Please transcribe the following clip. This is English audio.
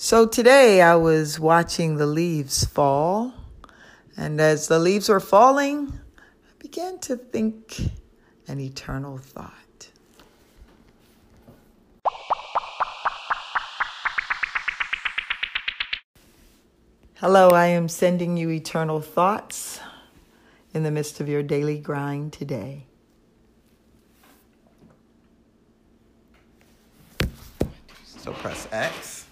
So today I was watching the leaves fall, and as the leaves were falling, I began to think an eternal thought. Hello, I am sending you eternal thoughts in the midst of your daily grind today. So press X.